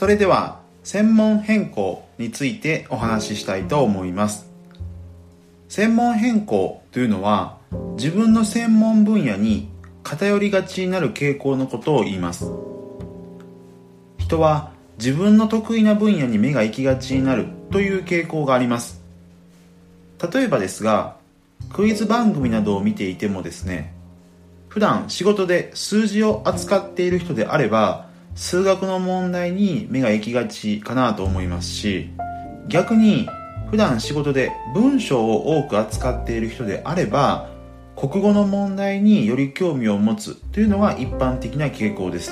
それでは専門変更についてお話ししたいと思います。専門変更というのは自分の専門分野に偏りがちになる傾向のことを言います。人は自分の得意な分野に目が行きがちになるという傾向があります。例えばですがクイズ番組などを見ていてもですね普段仕事で数字を扱っている人であれば数学の問題に目が行きがちかなと思いますし逆に普段仕事で文章を多く扱っている人であれば国語の問題により興味を持つというのが一般的な傾向です。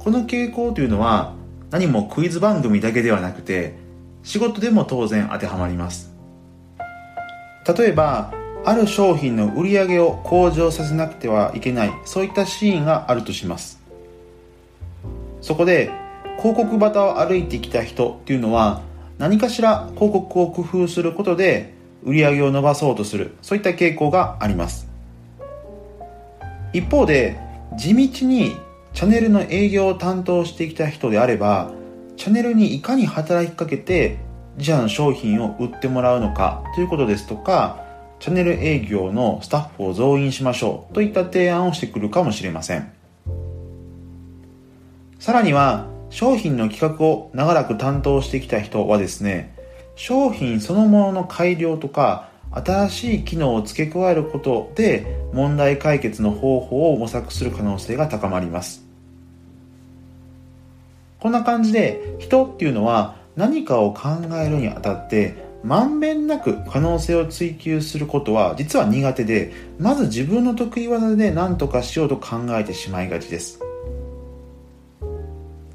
この傾向というのは何もクイズ番組だけではなくて仕事でも当然当てはまります。例えばある商品の売り上げを向上させなくてはいけないそういったシーンがあるとします。そこで広告旗を歩いてきた人っていうのは何かしら広告を工夫することで売り上げを伸ばそうとするそういった傾向があります。一方で地道にチャンネルの営業を担当してきた人であればチャンネルにいかに働きかけて自社の商品を売ってもらうのかということですとかチャンネル営業のスタッフを増員しましょうといった提案をしてくるかもしれません。さらには商品の企画を長らく担当してきた人はですね商品そのものの改良とか新しい機能を付け加えることで問題解決の方法を模索する可能性が高まります。こんな感じで人っていうのは何かを考えるにあたってまんべんなく可能性を追求することは実は苦手でまず自分の得意技で何とかしようと考えてしまいがちです。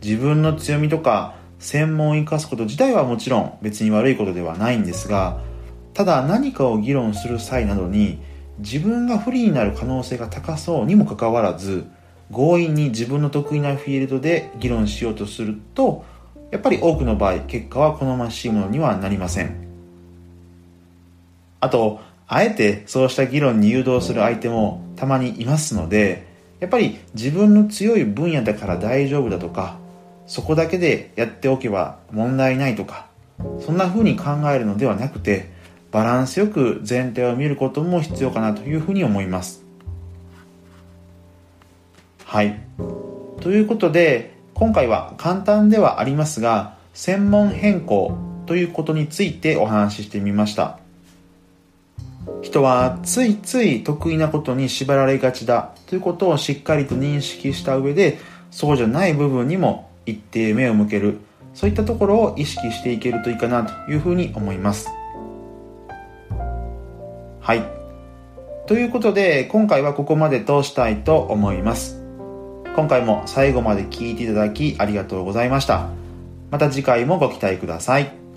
自分の強みとか専門を生かすこと自体はもちろん別に悪いことではないんですがただ何かを議論する際などに自分が不利になる可能性が高そうにもかかわらず強引に自分の得意なフィールドで議論しようとするとやっぱり多くの場合結果は好ましいものにはなりません。あとあえてそうした議論に誘導する相手もたまにいますのでやっぱり自分の強い分野だから大丈夫だとかそこだけでやっておけば問題ないとかそんな風に考えるのではなくてバランスよく全体を見ることも必要かなというふうに思います。はい。ということで今回は簡単ではありますが専門変更ということについてお話ししてみました。人はついつい得意なことに縛られがちだということをしっかりと認識した上でそうじゃない部分にも一定目を向ける。そういったところを意識していけるといいかなというふうに思います。はい。ということで今回はここまでとしたいと思います。今回も最後まで聴いていただきありがとうございました。また次回もご期待ください。